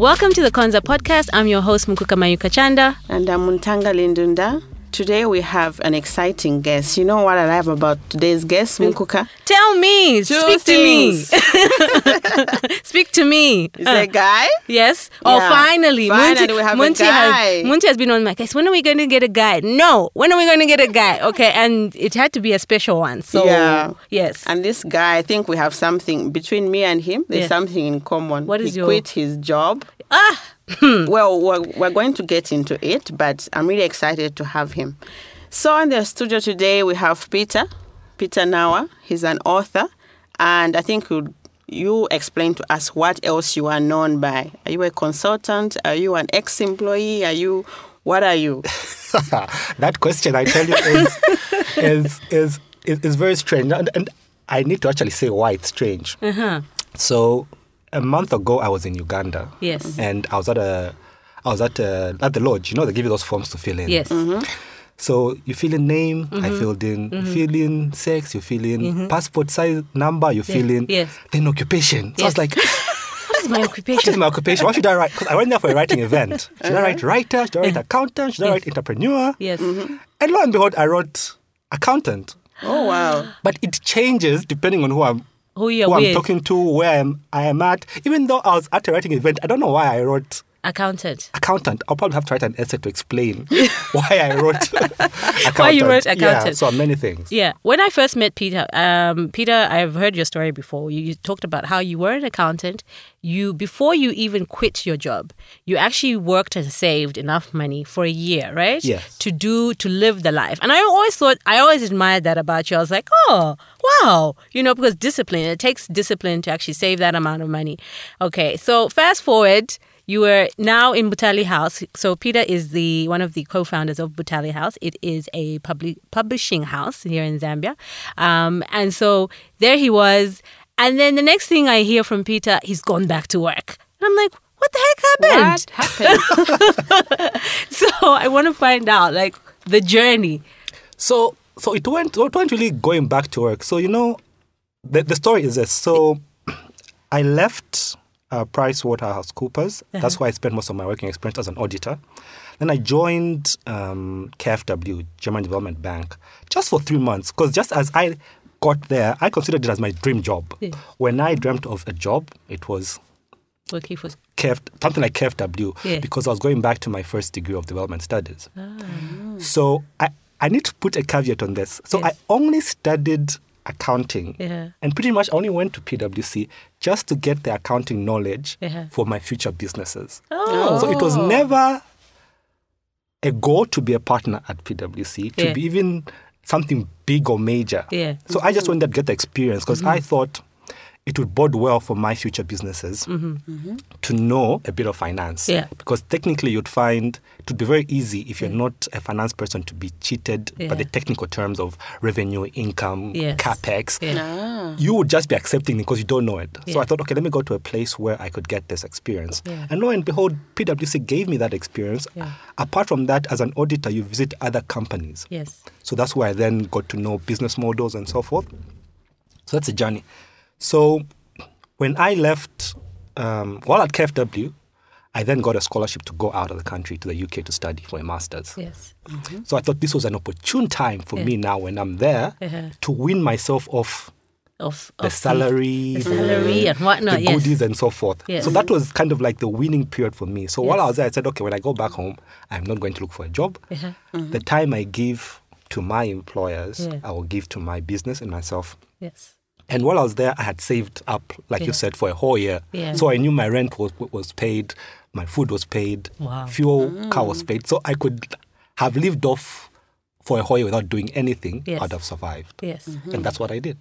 Welcome to the Konza podcast. I'm your host, Mukuka Mayuka Chanda. And I'm Muntanga Lindunda. Today we have an exciting guest. You know what I love about today's guest, Mukuka? Tell me, Two speak things. to me. speak to me. Is Uh, a guy? Yes. Oh, finally. Finally, Munti, we have a guy. Has, Munti has been on my case. When are we going to get a guy? No. When are we going to get a guy? Okay. And it had to be a special one. So, Yeah. yes. And this guy, I think we have something between me and him. There's Yeah. something in common. What is he your- quit his job. ah, well, we're, we're going to get into it, but I'm really excited to have him. So in the studio today we have Peter, Peter Nawa. He's an author, and I think you you explain to us what else you are known by. Are you a consultant? Are you an ex-employee? Are you what are you? that question, I tell you, is is, is, is, is very strange. And, and I need to actually say why it's strange. uh-huh. So a month ago, I was in Uganda. Yes. Mm-hmm. And I was at a, I was at a, at the lodge. You know, they give you those forms to fill in. Yes. Mm-hmm. So you fill in name, Mm-hmm. I filled in. You mm-hmm. fill in sex, you fill in passport size number, you fill in. Yes. Then occupation. So I was like, What is my what is occupation? my occupation? What should I write? Because I went there for a writing event. Should I write uh-huh. writer? Should I write accountant? Should I write entrepreneur? Yes. And lo and behold, I wrote accountant. Oh wow. But it changes depending on who I'm Oh, who you're who I'm talking to, where I'm, I am at. Even though I was at a writing event, I don't know why I wrote Accountant. accountant. I'll probably have to write an essay to explain why I wrote accountant. Why you wrote Yeah, accountant. so many things. Yeah. When I first met Peter, um, Peter, I've heard your story before. You, you talked about how you were an accountant. You before you even quit your job, you actually worked and saved enough money for a year, right? Yes. To do to live the life. And I always thought I always admired that about you. I was like, oh wow, you know, because discipline. It takes discipline to actually save that amount of money. Okay. So fast forward. You were now in Butali House. So Peter is the one of the co-founders of Butali House. It is a public publishing house here in Zambia, um, and so there he was. And then the next thing I hear from Peter, he's gone back to work. And I'm like, what the heck happened? What happened? So I want to find out like the journey. So so it went it went really going back to work. So you know, the the story is this. So I left uh, Price Waterhouse Coopers. That's why I spent most of my working experience as an auditor. Then I joined um, KFW, German Development Bank, just for three months. Because just as I got there, I considered it as my dream job. Yeah. When I dreamt of a job, it was Working for KF, something like KFW Yeah. because I was going back to my first degree of development studies. So I, I need to put a caveat on this. So Yes. I only studied accounting Yeah. and pretty much only went to PwC just to get the accounting knowledge Yeah. for my future businesses. oh, So it was never a goal to be a partner at PwC, to Yeah. be even something big or major. Yeah. So I just wanted to get the experience because I mm-hmm. thought it would bode well for my future businesses to know a bit of finance. Yeah. Because technically, you'd find it would be very easy if you're not a finance person to be cheated by the technical terms of revenue, income, Yes. capex. Yeah. ah. You would just be accepting it because you don't know it. So I thought, okay, let me go to a place where I could get this experience. Yeah. And lo and behold, PwC gave me that experience. Yeah. Apart from that, as an auditor, you visit other companies. Yes. So that's where I then got to know business models and so forth. So that's a journey. So when I left, um, while at KFW, I then got a scholarship to go out of the country to the UK to study for a master's. Yes. So I thought this was an opportune time for Yeah. me now when I'm there Uh-huh. to win myself off Of, the of salary, the salary and whatnot. the yes. goodies and so forth. Yes. So that was kind of like the winning period for me. So while I was there, I said, okay, when I go back home, I'm not going to look for a job. Uh-huh. The time I give to my employers, Yeah. I will give to my business and myself. Yes. And while I was there, I had saved up, like Yeah. you said, for a whole year. Yeah. So I knew my rent was, was paid, my food was paid, Wow. fuel, mm. car was paid. So I could have lived off for a whole year without doing anything. Yes. I'd have survived. Yes. Mm-hmm. And that's what I did.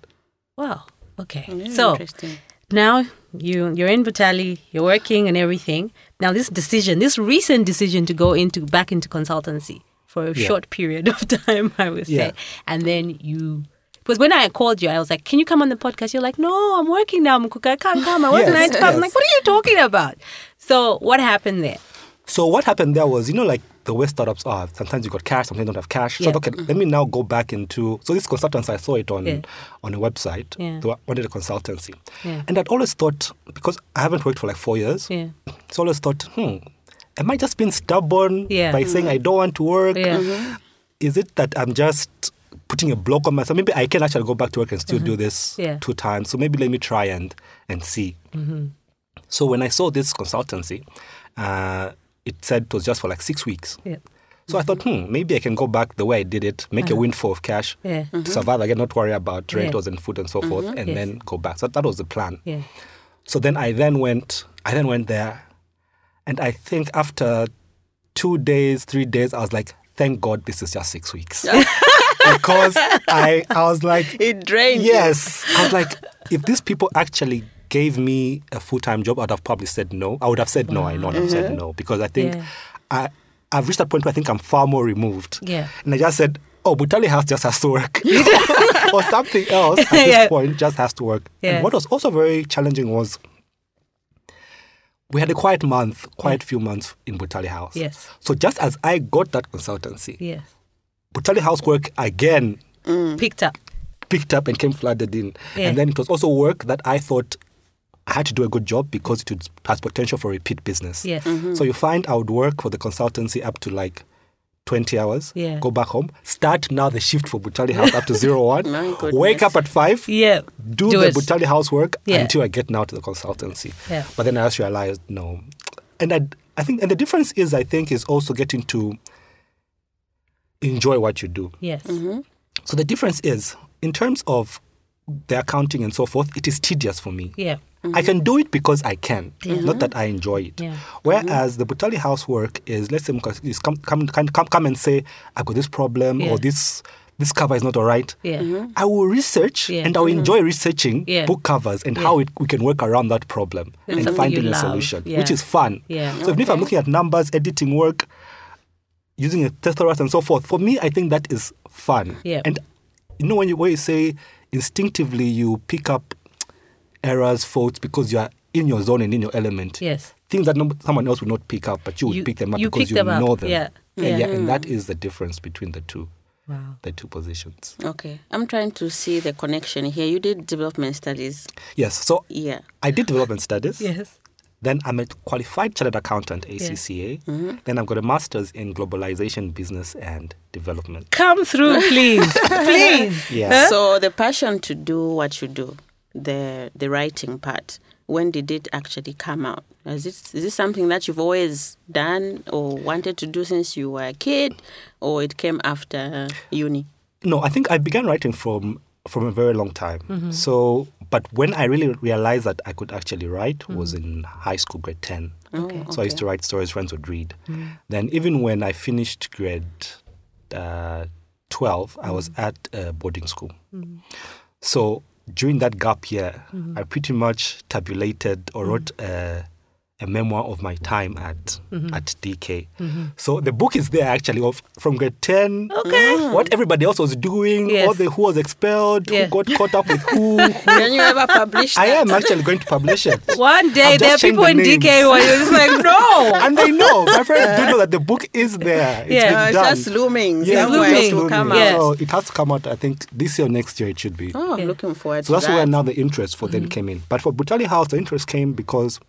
Wow. Okay. Oh, Very so interesting. now you you're in Butali, you're working and everything. Now this decision, this recent decision to go into back into consultancy for a Yeah. short period of time, I would say, Yeah. and then you. Because when I called you, I was like, "Can you come on the podcast?" You're like, "No, I'm working now, Mukuka. I can't come. I work Yes, to five." I'm like, "What are you talking about?" So what happened there? So what happened there was, you know, like the way startups are. Sometimes you got cash, sometimes you don't have cash. So Yeah. Thought, okay, mm-hmm. let me now go back into. So these consultants, I saw it on Yeah. on a website. Yeah. They wanted a consultancy, Yeah. and I'd always thought because I haven't worked for like four years. Yeah. So I always thought, hmm, am I just being stubborn Yeah. by saying mm-hmm. I don't want to work? Yeah. Mm-hmm. Is it that I'm just putting a block on myself? Maybe I can actually go back to work and still do this Mm-hmm. Yeah. two times. So maybe let me try and and see. Mm-hmm. So when I saw this consultancy, uh, it said it was just for like six weeks. Yeah. So I thought, hmm, maybe I can go back the way I did it, make a windfall of cash, Uh-huh. Yeah. to survive again, not worry about Yeah. and food and so forth, and Yes. then go back. So that was the plan. Yeah. So then I then went, I then went there, and I think after two days, three days, I was like, thank God this is just six weeks, because I I was like, It drained you. yes, I was like, if these people actually gave me a full time job, I'd have probably said no. I would have said no. I know I'd have said mm-hmm. no because I think Yeah. I I've reached that point where I think I'm far more removed. Yeah. And I just said, oh, Butali House just has to work. or something else at this Yeah. point just has to work. Yeah. And what was also very challenging was we had a quiet month, quiet few months in Butali House. Yes. So just as I got that consultancy, Yes. Butali House work again mm. Picked up. picked up and came flooded in. Yeah. And then it was also work that I thought I had to do a good job because it has potential for repeat business. Yes. Mm-hmm. So you find I would work for the consultancy up to like 20 hours, Yeah. go back home, start now the shift for Butali House up to zero one, My wake up at five, Yeah. do, Do the it. Butali House work Yeah. until I get now to the consultancy. Yeah. But then I just realized, no. And I, I think, and the difference is, I think, is also getting to enjoy what you do. Yes. Mm-hmm. So the difference is, in terms of the accounting and so forth, it is tedious for me. Yeah. I can do it because I can, not that I enjoy it. Yeah. Whereas the Butali housework is, let's say, because come, come, come, come, come and say, I got this problem Yeah. or this this cover is not all right. Yeah. Mm-hmm. I will research Yeah. and I will mm-hmm. enjoy researching Yeah. book covers and how it, we can work around that problem That's and finding a love. solution, Yeah. which is fun. Yeah. So even if I'm looking at numbers, editing work, using a thesaurus and so forth, for me, I think that is fun. Yeah. And you know when you, when you say instinctively you pick up errors, faults because you are in your zone and in your element. Yes. Things that no, someone else would not pick up, but you would You- pick them up you because you them up. know them. Yeah. And Yeah. and that mm. is the difference between the two, Wow. the two positions. Okay. I'm trying to see the connection here. You did development studies. Yes. So Yeah. I did development studies. Yes. Then I'm a qualified chartered accountant, ACCA. Mm-hmm. Then I've got a master's in globalization, business, and development. Come through, please. please. Yeah. So the passion to do what you do, the the writing part, when did it actually come out? Is this is this something that you've always done or wanted to do since you were a kid, or it came after uni? No, I think I began writing from from a very long time. Mm-hmm. So, but when I really realized that I could actually write mm. was in high school, grade ten. Oh, okay. So I used to write stories friends would read. Mm. Then even when I finished grade uh, twelve, I was mm. at a boarding school. So during that gap year, mm-hmm. I pretty much tabulated or wrote a, a memoir of my time at mm-hmm. at DK. Mm-hmm. So the book is there actually of from grade ten. Okay. What mm. everybody else was doing, Yes. all the who was expelled, Yeah. who got caught up with who. Can you ever publish I am actually going to publish it. One day there are people the in DK who are just like, no. and they know. My friends do know that the book is there. It's Yeah. been it's done. just looming. Yeah, somewhere looming. to come Yeah. out. So it has to come out. I think this year, or next year, it should be. Oh, I'm Yeah. looking forward to it. So that's that. where now the interest for them mm-hmm. came in. But for Butali House, the interest came because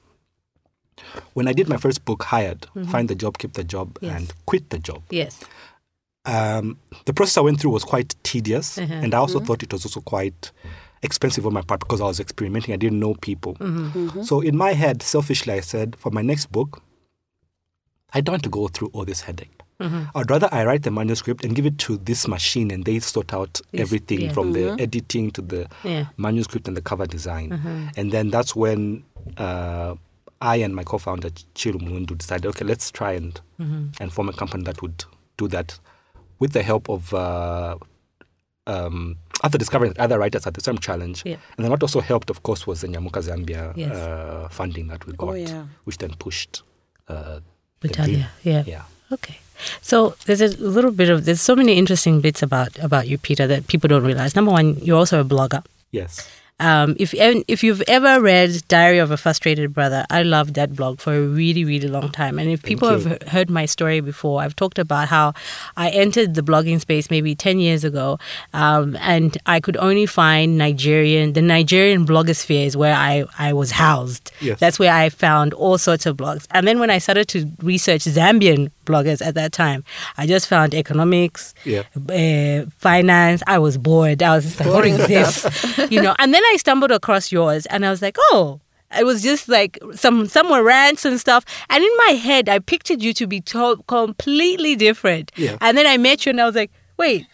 when I did my first book, Hired, Find the Job, Keep the Job, Yes. and Quit the Job, Yes. um, the process I went through was quite tedious. Uh-huh. And I also thought it was also quite expensive on my part because I was experimenting. I didn't know people. Mm-hmm. So in my head, selfishly, I said, for my next book, I don't want to go through all this headache. Mm-hmm. I'd rather I write the manuscript and give it to this machine and they sort out Yes, everything yeah. from the editing to the Yeah. manuscript and the cover design. Mm-hmm. And then that's when uh, I and my co-founder Chiru Mulundu decided, okay, let's try and Mm-hmm. and form a company that would do that with the help of. Uh, um, after discovering that other writers had the same challenge, Yeah. and then what also helped, of course, was the Nyamuka Zambia Yes. uh, funding that we got, Oh, yeah. which then pushed uh, the Yeah. Yeah. Okay. So there's a little bit of there's so many interesting bits about about you, Peter, that people don't realize. Number one, you're also a blogger. Yes. Um, if if you've ever read Diary of a Frustrated Brother, I loved that blog for a really really long time. And if people have heard my story before, I've talked about how I entered the blogging space maybe ten years ago, um, and I could only find Nigerian. The Nigerian blogosphere is where I I was housed. Yes. That's where I found all sorts of blogs. And then when I started to research Zambian bloggers at that time, I just found economics, Yeah. uh, finance. I was bored. I was just like, what is this? you know. And then I stumbled across yours, and I was like, oh. It was just like some some were rants and stuff, and in my head, I pictured you to be to- completely different. Yeah. And then I met you, and I was like, wait,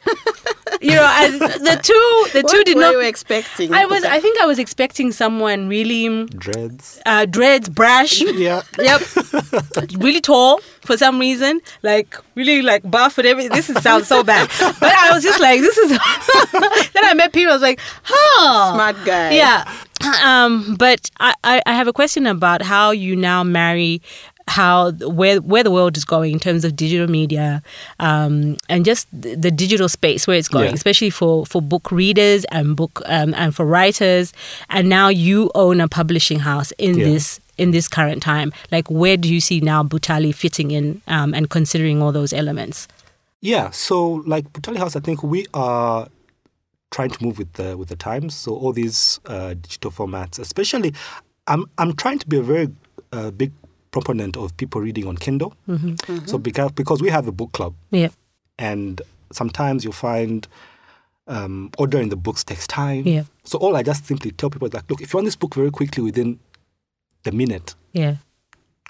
you know, and the two the two what did were not. you expecting? I was. I think I was expecting someone really Dreads. uh, dreads, brash. Yeah. Yep. really tall for some reason. Like really like buff and everything. This is, sounds so bad. But I was just like, this is then I met people, I was like, huh. Smart guy. Yeah. Um, but I, I, I have a question about how you now marry how where where the world is going in terms of digital media um, and just the, the digital space where it's going, Yeah. especially for, for book readers and book um, and for writers. And now you own a publishing house in Yeah. this in this current time. Like, where do you see now Butali fitting in um, and considering all those elements? Yeah, so like Butali House, I think we are trying to move with the with the times. So all these uh, digital formats, especially, I'm I'm trying to be a very uh, big proponent of people reading on Kindle. Mm-hmm. Mm-hmm. So because because we have a book club, Yeah, and sometimes you find um, ordering the books takes time. Yeah. So all I just simply tell people is like, look, if you want this book very quickly within the minute, yeah,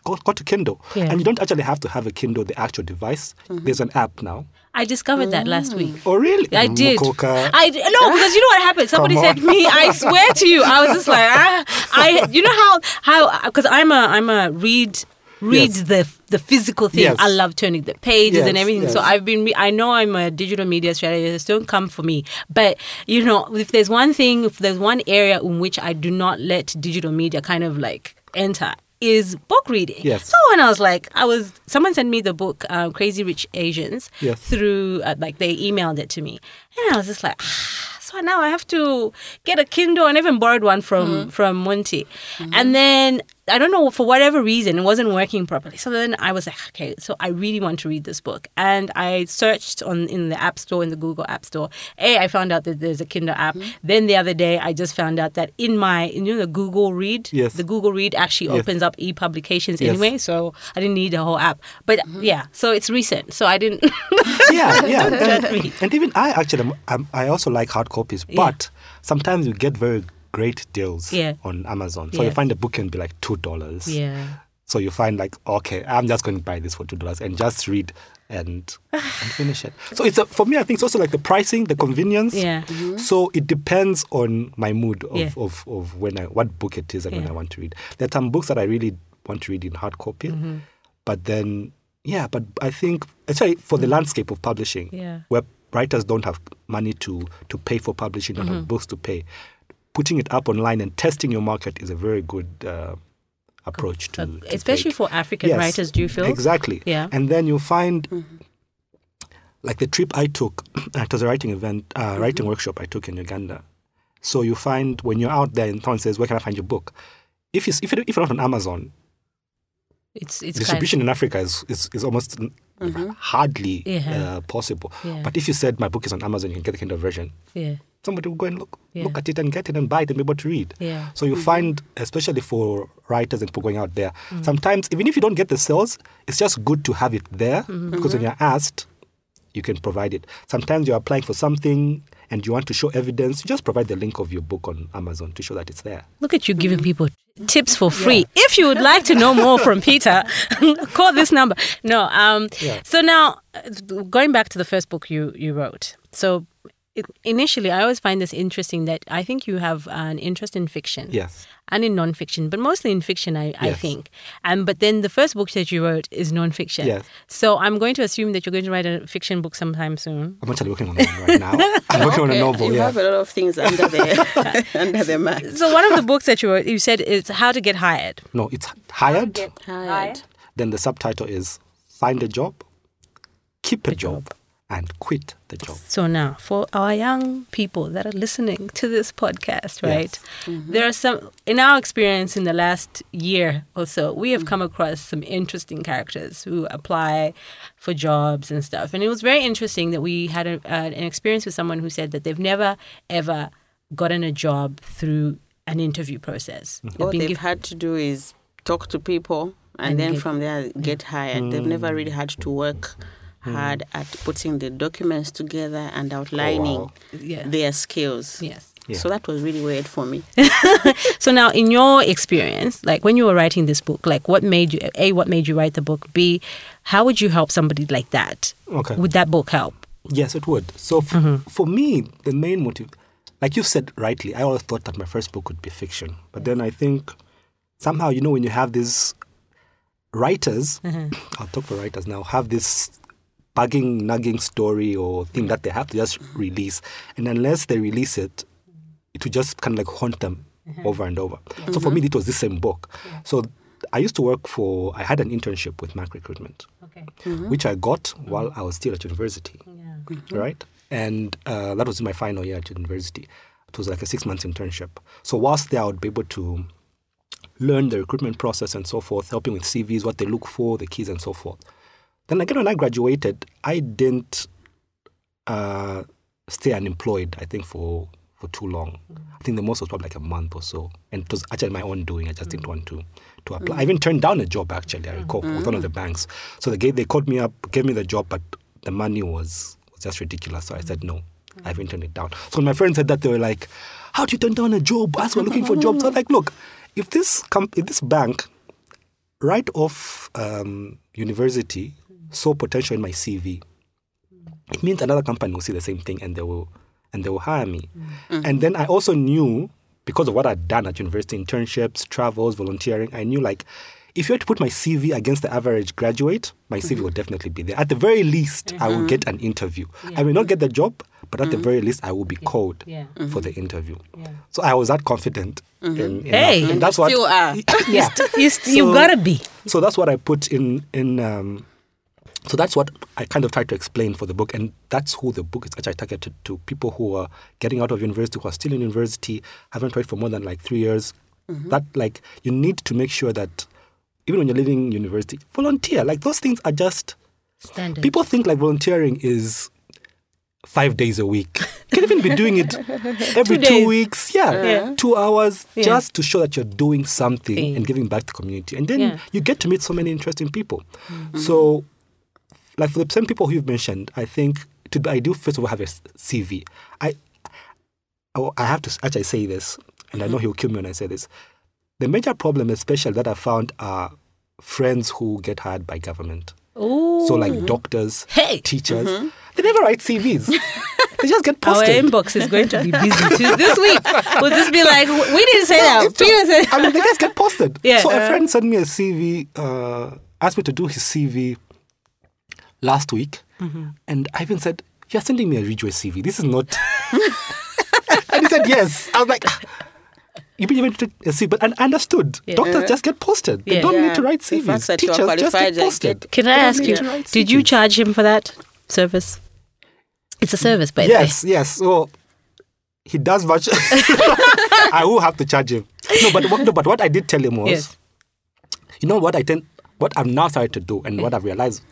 go, go to Kindle. Yeah. And you don't actually have to have a Kindle, the actual device. Mm-hmm. There's an app now. I discovered that last week. Oh, really? I did. Mukuka. I d- no because you know what happened. Somebody said to me, I swear to you, I was just like, ah, I. You know how how because I'm a I'm a read read Yes. the the physical thing. Yes. I love turning the pages and Yes, everything. So. I've been. re- I know I'm a digital media strategist. Don't come for me. But you know, if there's one thing, if there's one area in which I do not let digital media kind of like enter. Is book reading. Yes. So when I was like, I was, someone sent me the book, um, Crazy Rich Asians, Yes. through, uh, like, they emailed it to me. And I was just like, ah, so now I have to get a Kindle and even borrowed one from, from Munti. And then I don't know, for whatever reason, it wasn't working properly. So then I was like, okay, so I really want to read this book. And I searched on in the App Store, in the Google App Store. A, I found out that there's a Kindle app. Mm-hmm. Then the other day, I just found out that in my, you know, the Google Read, Yes. the Google Read actually Yes. opens up e-publications Yes. anyway. So I didn't need a whole app. But mm-hmm. yeah, so it's recent. So I didn't. yeah, yeah. And, and even I actually, I'm, I also like hard copies, but sometimes you get very great deals Yeah. on Amazon. So Yeah. you find a book can be like two dollars. yeah. So you find like, okay, I'm just going to buy this for two dollars and just read and, and finish it. So it's a, for me, I think it's also like the pricing, the convenience. Yeah. So it depends on my mood of, Yeah. of, of when I what book it is and when I want to read. There are some books that I really want to read in hard copy, Mm-hmm. but then yeah, but I think especially for the landscape of publishing, Mm. Yeah. where writers don't have money to to pay for publishing, don't Mm-hmm. have books to pay, putting it up online and testing your market is a very good uh, approach to, to Especially for African Yes, writers, do you feel? Exactly. Yeah. And then you find, like the trip I took, it was a writing event, uh, writing workshop I took in Uganda. So you find when you're out there and someone says, "Where can I find your book?" If it's if, it, if you're not on Amazon, It's it's distribution in Africa is is, is almost n- hardly Yeah. uh, possible. Yeah. But if you said my book is on Amazon, you can get the Kindle version. Kind of, yeah, Somebody will go and look Yeah. look at it and get it and buy it and be able to read. yeah, So you find, especially for writers and people going out there, Mm. sometimes even if you don't get the sales, it's just good to have it there Mm-hmm. because when you're asked, you can provide it. Sometimes you're applying for something and you want to show evidence, you just provide the link of your book on Amazon to show that it's there. Look at you giving people tips for free. If you would like to know more from Peter, call this number. No, um, Yeah. so now uh, going back to the first book you you wrote. So it, initially, I always find this interesting that I think you have an interest in fiction. Yes. and in nonfiction, but mostly in fiction, I, I think. And but then the first book that you wrote is nonfiction. Yes. So I'm going to assume that you're going to write a fiction book sometime soon. I'm actually working on one right now. I'm working on a novel, You yeah. have a lot of things under the under the mat. So one of the books that you wrote, you said is how to get hired. No, it's hired. Get Hired. Then the subtitle is Find a Job, Keep a, job, and quit the job. So now, for our young people that are listening to this podcast, right? There are some, in our experience in the last year or so, we have come across some interesting characters who apply for jobs and stuff. And it was very interesting that we had a, uh, an experience with someone who said that they've never, ever gotten a job through an interview process. They've All been they've giv- had to do is talk to people and, And then get- from there get hired. They've never really had to work hard hmm. at putting the documents together and oh, outlining wow. yeah. their skills. Yes. Yeah. So that was really weird for me. So now, in your experience, like when you were writing this book, like what made you a what made you write the book? B, how would you help somebody like that? Okay. Would that book help? Yes, it would. So f- mm-hmm. for me, the main motive, like you said rightly, I always thought that my first book would be fiction. But then I think somehow, you know, when you have these writers, mm-hmm. I'll talk for writers now, have this bugging, nagging story or thing mm. that they have to just release. And unless they release it, it will just kind of like haunt them uh-huh. over and over. So for mm-hmm. me, it was the same book. So I used to work for, I had an internship with Mac Recruitment Okay. Mm-hmm. which I got mm-hmm. while I was still at university, Yeah. right? And uh, that was my final year at university. It was like a six months internship. So whilst there, I would be able to learn the recruitment process and so forth, helping with CVs, what they look for, the keys, and so forth. Then again, when I graduated, I didn't uh, stay unemployed. I think for for too long. I think the most was probably like a month or so, and it was actually my own doing. I just didn't want to to apply. I even turned down a job actually. I recall with one of the banks. So they gave, they called me up, gave me the job, but the money was was just ridiculous. So I said no. I haven't turned it down. So when my friends said that, they were like, "How do you turn down a job? As we're looking for jobs." I was like, "Look, if this com- if this bank right off um, university saw potential in my CV, it means another company will see the same thing and they will and they will hire me. Mm. And then I also knew because of what I'd done at university, internships, travels, volunteering, I knew like if you had to put my CV against the average graduate, my CV will definitely be there. At the very least, I will uh-huh. get an interview. I may not get the job, but at the mm. very least, I will be called Yeah. for the mm-hmm. interview. Yeah. So I was that confident. In, mm-hmm. in Hey. that. and that's what Still are. yeah. You, st- you So- gotta be. So that's what I put in in. Um, so that's what I kind of tried to explain for the book, and that's who the book is actually targeted to: people who are getting out of university, who are still in university, haven't tried for more than like three years. Mm-hmm. That like you need to make sure that even when you're leaving university, volunteer. Like those things are just Standard. people think like volunteering is five days a week. You can even be doing it every Two two, weeks. Yeah, Yeah. two hours Yeah. just to show that you're doing something Thing. and giving back to the community. And then Yeah. you get to meet so many interesting people. Mm-hmm. So, like for the same people who you've mentioned, I think to be ideal, first of all, have a CV. I, I have to actually say this, and I know mm-hmm. he'll kill me when I say this. The major problem, especially that I found, are friends who get hired by government. Ooh. So like doctors, Hey. teachers, mm-hmm. they never write CVs. they just get posted. Our inbox is going to be busy too. this week. We'll just be like, we didn't say that. It's Peter said. I mean, they just get posted. Yeah. So a uh-huh. friend sent me a CV, uh, asked me to do his CV last week, Mm-hmm. and I even said, "You're sending me a Ridgeway CV. This is not." and he said, "Yes." I was like. You mean you went to a CV, but I understood. Yeah. Doctors just get posted. They Yeah. don't Yeah. need to write CVs. that you're Teachers just qualified, get posted. get- Can I ask you, did you charge him for that service? It's a service, by the way. Yes, yes. So he does much. I will have to charge him. No, but what, no, but what I did tell him was, Yes. you know what I tend, what I've now started to do, and what I've realized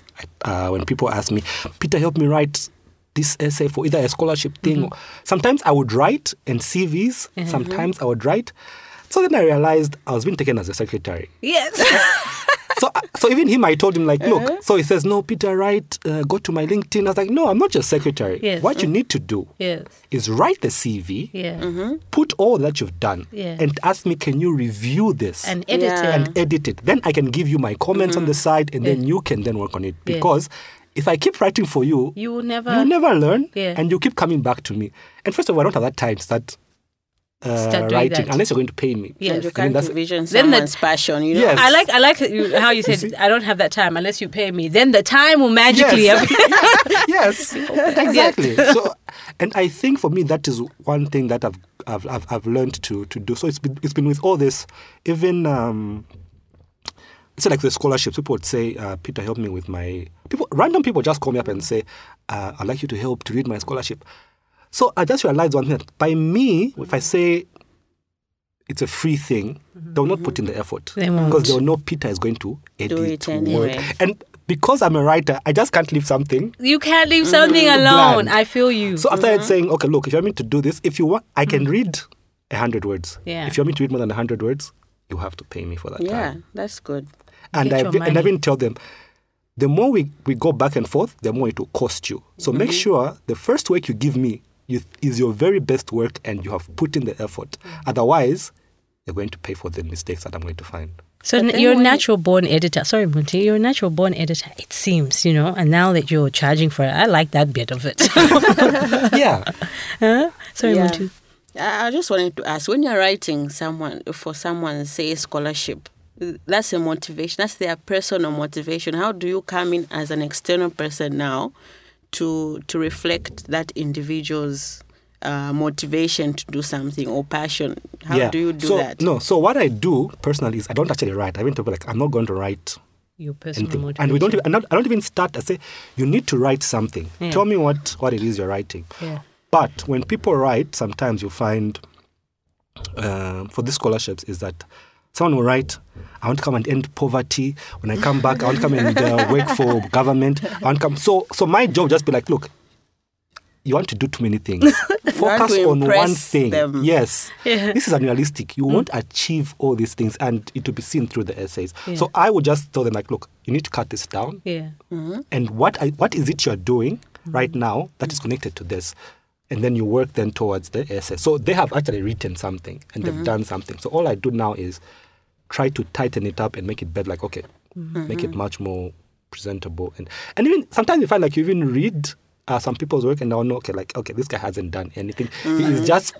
uh, when people ask me, Peter, help me write this essay for either a scholarship thing. Mm-hmm. Sometimes I would write in CVs. Sometimes I would write. So then I realized I was being taken as a secretary. Yes. So, uh, so even him, I told him like, Uh-huh. look. So he says, no, Peter, write. Uh, go to my LinkedIn. I was like, no, I'm not your secretary. Yes. What you need to do yes. is write the CV, Yeah. put all that you've done, Yeah. and ask me, can you review this And edit Yeah. it. and edit it? Then I can give you my comments on the side, and then you can then work on it. Yeah. Because if I keep writing for you, You will never. you never learn, Yeah. and you keep coming back to me. And first of all, I don't have that time to start, uh, Start writing that. unless you're going to pay me. Yes. And you can't that's- envision Then the- passion, you know? Yes. I like I like how you said see? I don't have that time unless you pay me. Then the time will magically Yes. appear. yes, exactly. So, and I think for me that is one thing that I've I've I've, I've learned to to do. So it's been it's been with all this, even um, so like the scholarships, people would say, uh, Peter, help me with my people. Random people just call me up and say, uh, I'd like you to help to read my scholarship. So I just realized one thing: that by me, if I say it's a free thing, they will not put in the effort They won't. because they'll know Peter is going to edit, it work, and because I'm a writer, I just can't leave something You can't leave something alone. Mm-hmm. Bland. I feel you. So I started saying, okay, look, if you want me to do this, if you want, I can read a hundred words. Yeah. If you want me to read more than a hundred words, you have to pay me for that Yeah, time. that's good. And Get I your and I even tell them, the more we, we go back and forth, the more it will cost you. So make sure the first work you give me you, is your very best work and you have put in the effort. Otherwise, you're going to pay for the mistakes that I'm going to find. So n- you're a when you- natural born editor. Sorry, Munti, you're a natural born editor. It seems, you know. And now that you're charging for it, I like that bit of it. yeah. huh? Sorry, Yeah. Muntu. I I just wanted to ask when you're writing someone for someone, say scholarship, that's a motivation. That's their personal motivation. How do you come in as an external person now to to reflect that individual's uh, motivation to do something or passion? How yeah. do you do so, that? No, so what I do personally is I don't actually write. I even tell people like I'm not going to write Your personal anything. motivation. And we don't even, I'm I don't even start. I say, you need to write something. Yeah. Tell me what, what it is you're writing. Yeah. But when people write, sometimes you find uh, for these scholarships is that someone will write, I want to come and end poverty. When I come back, I want to come and uh, work for government. I want to come. So, so my job just be like, look, you want to do too many things. Focus on one thing. them. Yes. Yeah. This is unrealistic. You won't achieve all these things and it will be seen through the essays. Yeah. So I would just tell them like, look, you need to cut this down Yeah. Mm-hmm. and what I, what is it you're doing right now that is connected to this and then you work then towards the essay so they have actually written something and they've mm-hmm. done something so all i do now is try to tighten it up and make it better like okay make it mm-hmm. much more presentable. And and even sometimes you find like you even read uh, some people's work and now know okay like okay this guy hasn't done anything he is just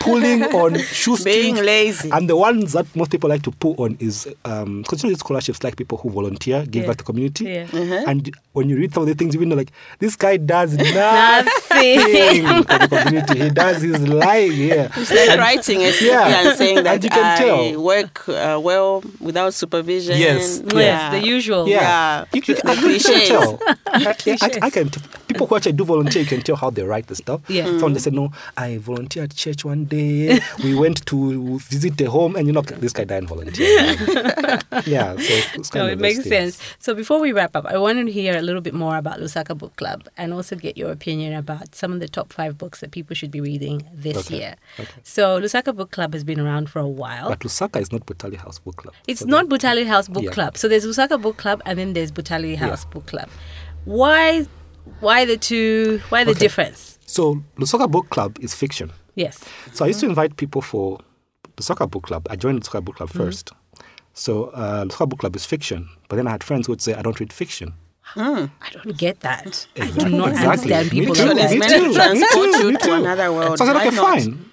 pulling on shoestrings Being lazy. and the ones that most people like to pull on is um because you know these scholarships like people who volunteer give Yeah. back to community Yeah. and when you read some of the things, you know, like this guy does nothing Nothing. for the community. He does his life here. It's like writing it Yeah. and saying And that you can I tell. work uh, well without supervision. Yes. Yes, Yeah. the usual. Yeah, Yeah. You, you, The I can tell. I, I, I can. People who actually do volunteer, you can tell how they write the stuff. Yeah. Someone mm. they said, "No, I volunteered at church one day. we went to visit the home, and you know, this guy didn't volunteer." yeah, so it's kind No, of it makes things. sense. So before we wrap up, I wanted to hear a little bit more about Lusaka Book Club and also get your opinion about some of the top five books that people should be reading this Okay, year. okay. So Lusaka Book Club has been around for a while. But Lusaka is not Butali House Book Club. It's So not Butali House Book Yeah. Club. So there's Lusaka Book Club and then there's Butali House Book Club. Why why the two why the Okay. difference? So Lusaka Book Club is fiction. Yes. So I used to invite people for Lusaka book club. I joined Lusaka book club Mm-hmm. first. So uh, Lusaka book club is fiction. But then I had friends who would say, I don't read fiction. I don't get that. I do not Exactly. understand Me people too. So like there's that. Me too. transport Me too. you to another world. So I said, Why okay, not? fine.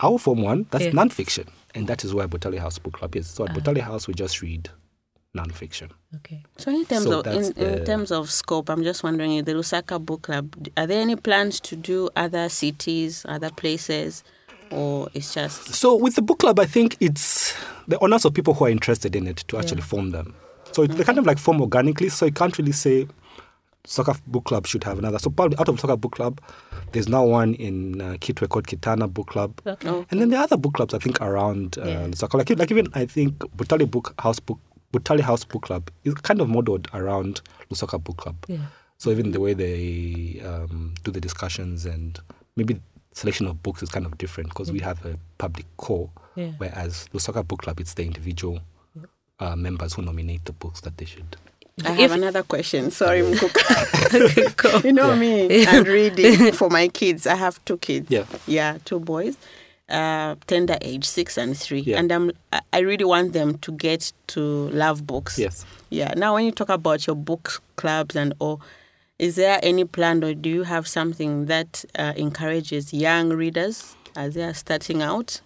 I will form one. That's Yeah. non-fiction. And that is where Butali House Book Club is. So Uh-huh. Butali House, we just read non-fiction. Okay. So in terms So of in, in the- terms of scope, I'm just wondering, the Lusaka Book Club, are there any plans to do other cities, other places, or it's just So with the book club, I think it's the honors of people who are interested in it to actually form them. So it, they kind of like form organically. So you can't really say Lusaka book club should have another. So probably out of Lusaka book club, there's now one in uh, Kitwe called Kitana Book Club. Okay. Oh. And then there are other book clubs I think around uh, Yeah. Lusaka. Like, like even I think Butali Book House Book Butali House Book Club is kind of modeled around Lusaka Book Club. Yeah. So even the way they um, do the discussions and maybe selection of books is kind of different because we have a public core, Yeah. whereas Lusaka Book Club it's the individual uh, members who nominate the books that they should. I If- have another question. Sorry, Mukuka. you know me and reading for my kids. I have two kids. Yeah. Yeah, two boys. Uh, tender age, six and three. Yeah. And I'm, I- really want them to get to love books. Yes. Yeah. Now, when you talk about your book clubs and all, is there any plan or do you have something that uh, encourages young readers as they are starting out?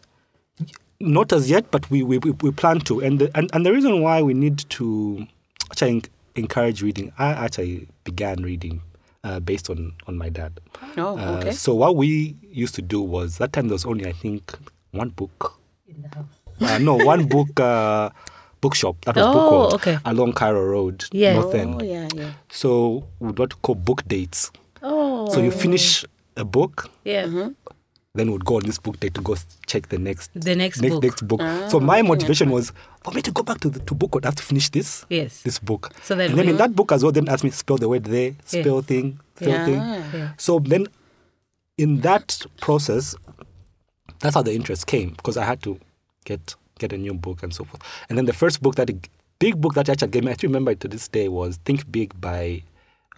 Not as yet, but we we, we, we plan to. And the, and and the reason why we need to actually encourage reading, I actually began reading uh, based on on my dad. Oh, Uh, okay. So what we used to do was that time there was only I think one book. In the house. Uh, no, one book uh, bookshop. That was Oh, Book World okay. along Cairo Road, Yeah. North Oh, End. yeah, yeah. So we would what we call book dates. Oh. So you finish a book, Yeah. Then we'd go on this book date to go check the next The next next, book. next book. Ah, so my motivation was for me to go back to the to book. I have to finish this Yes. this book. So then and then in that book as well, then ask me spell the word there, Yeah. spell thing, spell Yeah. thing. Yeah. So then, in that process, that's how the interest came because I had to get get a new book and so forth. And then the first book that big book that actually gave me, I still remember it to this day, was Think Big by.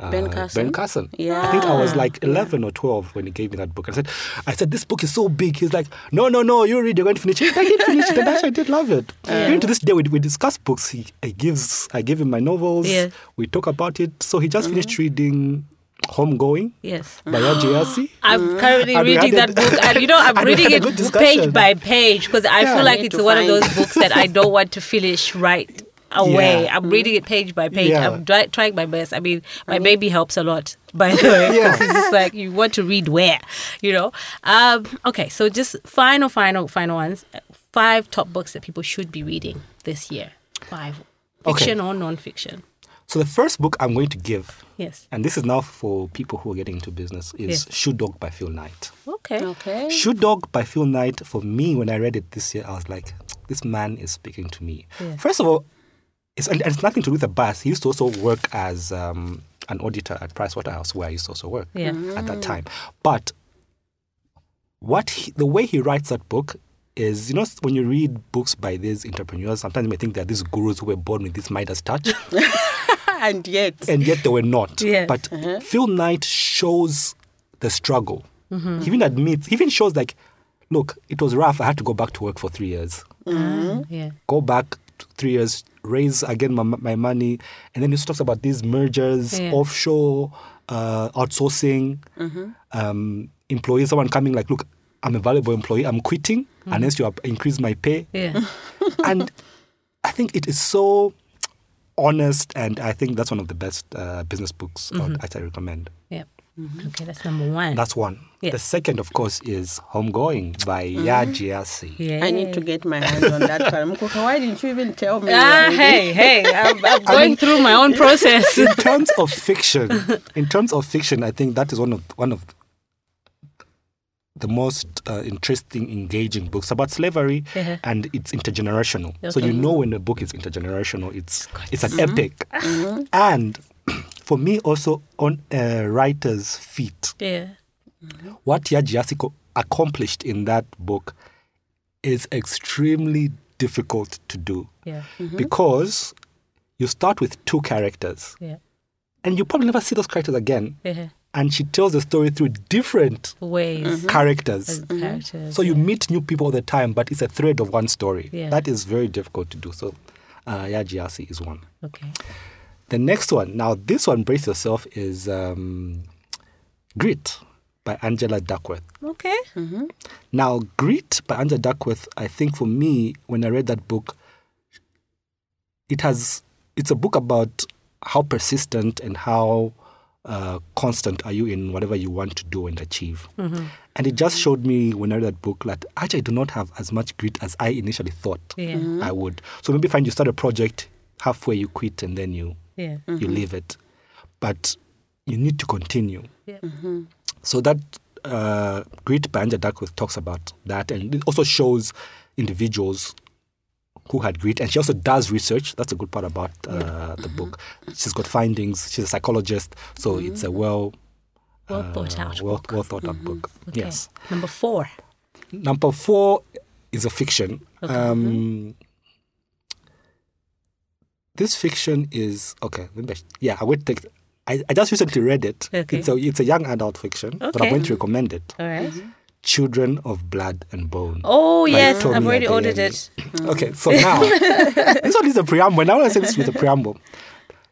Uh, Ben Carson? Ben Carson. I think I was like 11 or 12 when he gave me that book. I said, I said, this book is so big. He's like, no, no, no, you read, you're going to finish it. I did finish it, and actually I did love it. Even to this day, we, we discuss books. He, he gives, I give him my novels. Yeah. We talk about it. So he just finished reading Homegoing Yes. by Yaji I'm currently And we reading that book, and you know, I'm reading it page by page because I Yeah. feel like it's to one of those books that I don't want to finish right away. Yeah. I'm reading it page by page. Yeah. I'm try- trying my best. I mean, my baby helps a lot, by the way. 'cause Yeah. It's just like you want to read where, you know. Um, okay, so just final, final, final ones. Five top books that people should be reading this year. Five, Okay. fiction or non-fiction. So the first book I'm going to give, Yes. and this is now for people who are getting into business, is Yes. Shoe Dog by Phil Knight. Okay. Okay. Shoe Dog by Phil Knight, for me, when I read it this year, I was like, this man is speaking to me. Yeah. First of all, it's, it's nothing to do with the bus. He used to also work as um, an auditor at Pricewaterhouse, where I used to also work Yeah. at that time. But what he, the way he writes that book is, you know, when you read books by these entrepreneurs, sometimes you may think they're these gurus who were born with this Midas touch. and yet, and yet they were not. Yes. But Phil Knight shows the struggle. He even admits, he even shows like, look, it was rough. I had to go back to work for three years. Ah, yeah. Go back three years, raise again my, my money, and then he talks about these mergers, Yeah. offshore, uh, outsourcing, um, employees. Someone coming like, look, I'm a valuable employee. I'm quitting unless you increase my pay Yeah. and I think it is so honest, and I think that's one of the best uh, business books I would actually recommend. Yep. Okay, that's number one. That's one. Yes. The second, of course, is Homegoing by Yaa Gyasi. yeah. I need to get my hands on that one. Why didn't you even tell me? Ah, hey, hey, I'm, I'm going through my own process. In terms of fiction, in terms of fiction, I think that is one of one of the most uh, interesting, engaging books about slavery, Uh-huh. and it's intergenerational. So you know when a book is intergenerational, it's it's an epic. And for me, also on a writer's feet, yeah. what Yaji Asiko accomplished in that book is extremely difficult to do Yeah. Mm-hmm. because you start with two characters Yeah. and you probably never see those characters again. Yeah. And she tells the story through different Ways mm-hmm. characters. as mm-hmm. characters. So you meet new people all the time, but it's a thread of one story. Yeah. That is very difficult to do. So uh, Yaa Gyasi is one. Okay. The next one, now this one, brace yourself, is um, Grit by Angela Duckworth. Okay. Now, Grit by Angela Duckworth, I think for me, when I read that book, it has it's a book about how persistent and how uh, constant are you in whatever you want to do and achieve. And it just showed me when I read that book that actually I do not have as much grit as I initially thought Yeah. I would. So maybe find you start a project, halfway you quit and then you Yeah. you mm-hmm. leave it. But you need to continue. Yeah. Mm-hmm. So that uh, Grit by Angela Duckworth talks about that, and it also shows individuals who had grit, and she also does research. That's a good part about uh, the book. Mm-hmm. She's got findings. She's a psychologist, so it's a well, Well uh, thought out. well, book. well thought out book. Okay. Yes. Number four. Number four is a fiction. Um, this fiction is okay. Maybe I sh- yeah, I would take. I, I just recently read it. Okay. It's a it's a young adult fiction, but I'm going to recommend it. All right. Mm-hmm. Children of Blood and Bone. Oh yes, Tomi I've already Adeyemi. ordered it. Okay, so now this one is a preamble. Now I say this with a preamble.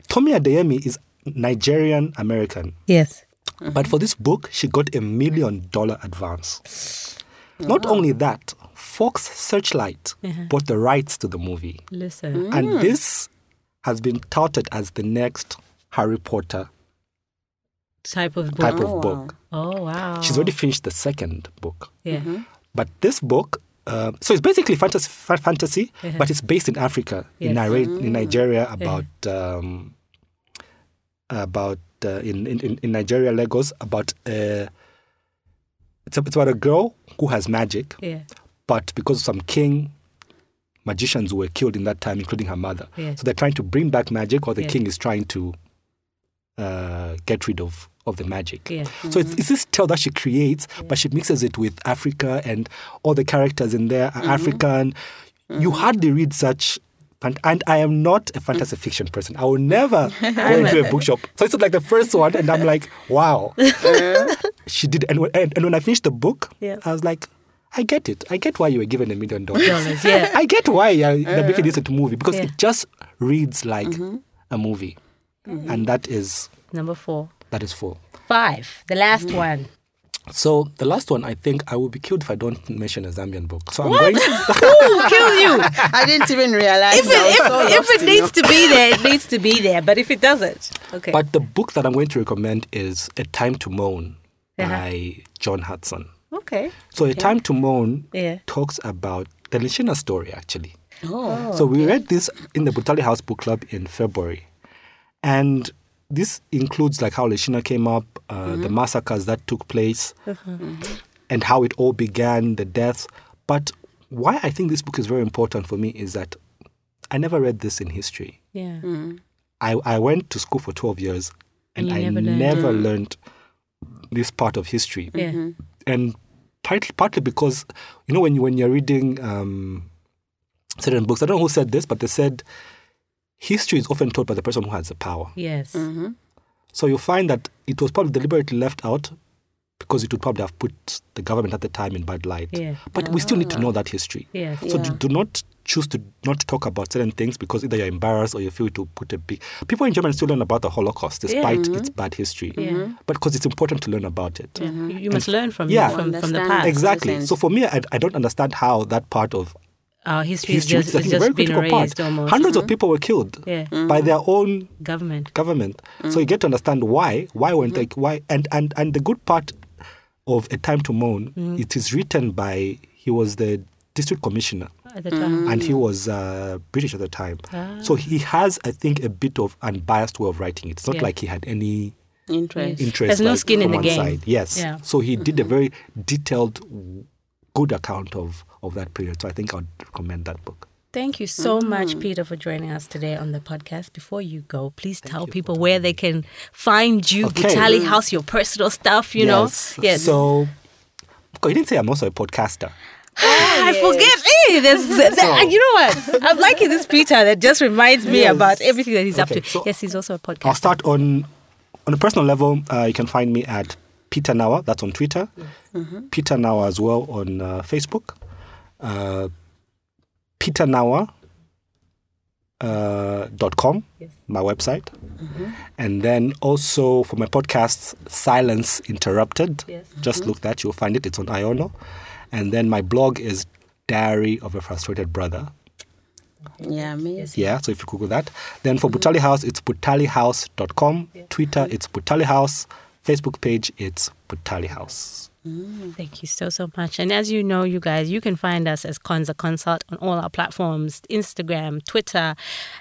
Tomi Adeyemi is Nigerian American. Yes. But for this book, she got a million dollar advance. Not only that, Fox Searchlight uh-huh. bought the rights to the movie. Listen. Mm. And this has been touted as the next Harry Potter Type of book. type Oh, of book. Oh wow. She's already finished the second book. Yeah. But this book uh, so it's basically fantasy, fantasy, Uh-huh. but it's based in Africa, in, Yes. Nira- in Nigeria, about um, about uh, in, in in Nigeria, Lagos, about uh, it's, a, it's about a girl who has magic, Yeah. but because of some king, magicians were killed in that time, including her mother. Yeah. So they're trying to bring back magic, or the Yeah. king is trying to uh, get rid of of the magic. Yeah. So it's, it's this tale that she creates, but she mixes it with Africa, and all the characters in there are mm-hmm. African. You mm-hmm. hardly read such. And, and I am not a fantasy mm. fiction person. I will never go into a bookshop. So it's like the first one, and I'm like, wow. she did. And when, and, and when I finished the book, Yeah. I was like, I get it. I get why you were given a million dollars. Dollars, yeah. I get why uh, they're making this into a movie because Yeah. it just reads like a movie, and that is Number four. that is four. Five. The last one. So the last one, I think I will be killed if I don't mention a Zambian book. So I'm going. To, Ooh, kill you. I didn't even realize. if I was it, so if, if it needs your- to be there, it needs to be there. But if it doesn't, okay. but the book that I'm going to recommend is A Time to Mourn Uh-huh. by John Hudson. Okay. So A Time to Mourn Yeah. talks about the Lenshina story actually. Oh. So we read this in the Butali House Book Club in February, and this includes like how Lenshina came up, uh, the mm-hmm. massacres that took place, uh-huh. mm-hmm. and how it all began, the deaths. But why I think this book is very important for me is that I never read this in history. Yeah. Mm-hmm. I, I went to school for 12 years and, And I never learned. never learned this part of history. Yeah. And partly, partly because, you know, when, you, when you're reading um, certain books, I don't know who said this, but they said history is often taught by the person who has the power. Yes. So you find that it was probably deliberately left out because it would probably have put the government at the time in bad light. Yeah. But we still need to know that history. Yes. So do, Yeah. do not choose to not talk about certain things because either you're embarrassed or you feel to put a big. People in Germany still learn about the Holocaust despite its bad history. Yeah. But because it's important to learn about it. Yeah. You, you must learn from Yeah. from, from the past. Exactly. So for me, I, I don't understand how that part of Our history, history, is which just, is is a very just been critical part, erased almost. 100s of people were killed Yeah. by their own Government. government. So you get to understand why. Why weren't like why? And and and the good part of A Time to Mourn, it is written by he was the district commissioner At the time. and he was uh, British at the time. Ah. So he has, I think, a bit of unbiased way of writing it. It's not Yeah. like he had any Interest. interest. There's no skin in the game. Side. Yes. Yeah. So he did a very detailed, good account of of that period. So I think I'd recommend that book. Thank you so much, Mm. Peter, for joining us today on the podcast. Before you go, please tell people where they can find you, Okay. Butali House, your personal stuff, you know? Yes. So. You didn't say I'm also a podcaster. I forget. Hey, there's, there- you know what? I'm liking this Peter that just reminds me Yes. about everything that he's up to. so yes, he's also a podcaster. I'll start on on a personal level. Uh, you can find me at Peter Nawa. That's on Twitter. Peter Nawa as well on uh, Facebook. Uh, Peter Nawa. Uh, dot com, Yes. my website, mm-hmm. and then also for my podcast, Silence Interrupted. Yes. Just mm-hmm. look that you'll find it. It's on Iono, and then my blog is Diary of a Frustrated Brother. Yeah, amazing. Yeah, so if you Google that. Then for mm-hmm. Butali House, it's butalihouse.com. Twitter, it's Butali House. Facebook page, it's Butali House. Mm. Thank you so, so much. And as you know, you guys, you can find us as Konza Consult on all our platforms Instagram, Twitter,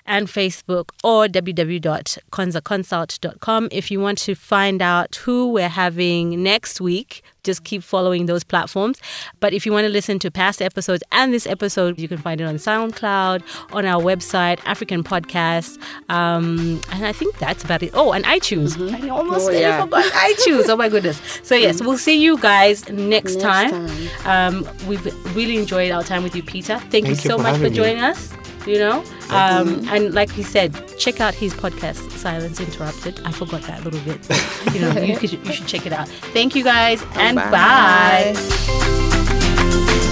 and Facebook, or www.konzaconsult.com. If you want to find out who we're having next week, just keep following those platforms. But if you want to listen to past episodes and this episode, you can find it on SoundCloud, on our website, African Podcast. Um, and I think that's about it. Oh, and iTunes. I almost Oh, nearly yeah. forgot iTunes. Oh my goodness. So yes, we'll see you guys next, Next time. Um, we've really enjoyed our time with you, Peter. Thank, you Thank you so for much for having me. joining us. You know, um, and like he said, check out his podcast, Silence Interrupted. I forgot that a little bit. But, you know, you, could, you should check it out. Thank you guys, and Bye. bye.